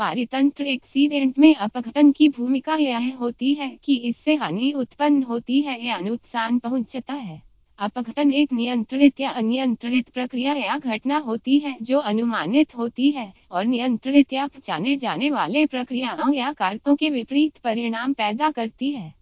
पारितंत्र accident में अपघटन की भूमिका यह होती है कि इससे हानि उत्पन्न होती है या नुकसान पहुँचता है। अपघटन एक नियंत्रित या अनियंत्रित प्रक्रिया या घटना होती है जो अनुमानित होती है और नियंत्रित या पहचाने जाने वाले प्रक्रियाओं या कारकों के विपरीत परिणाम पैदा करती है।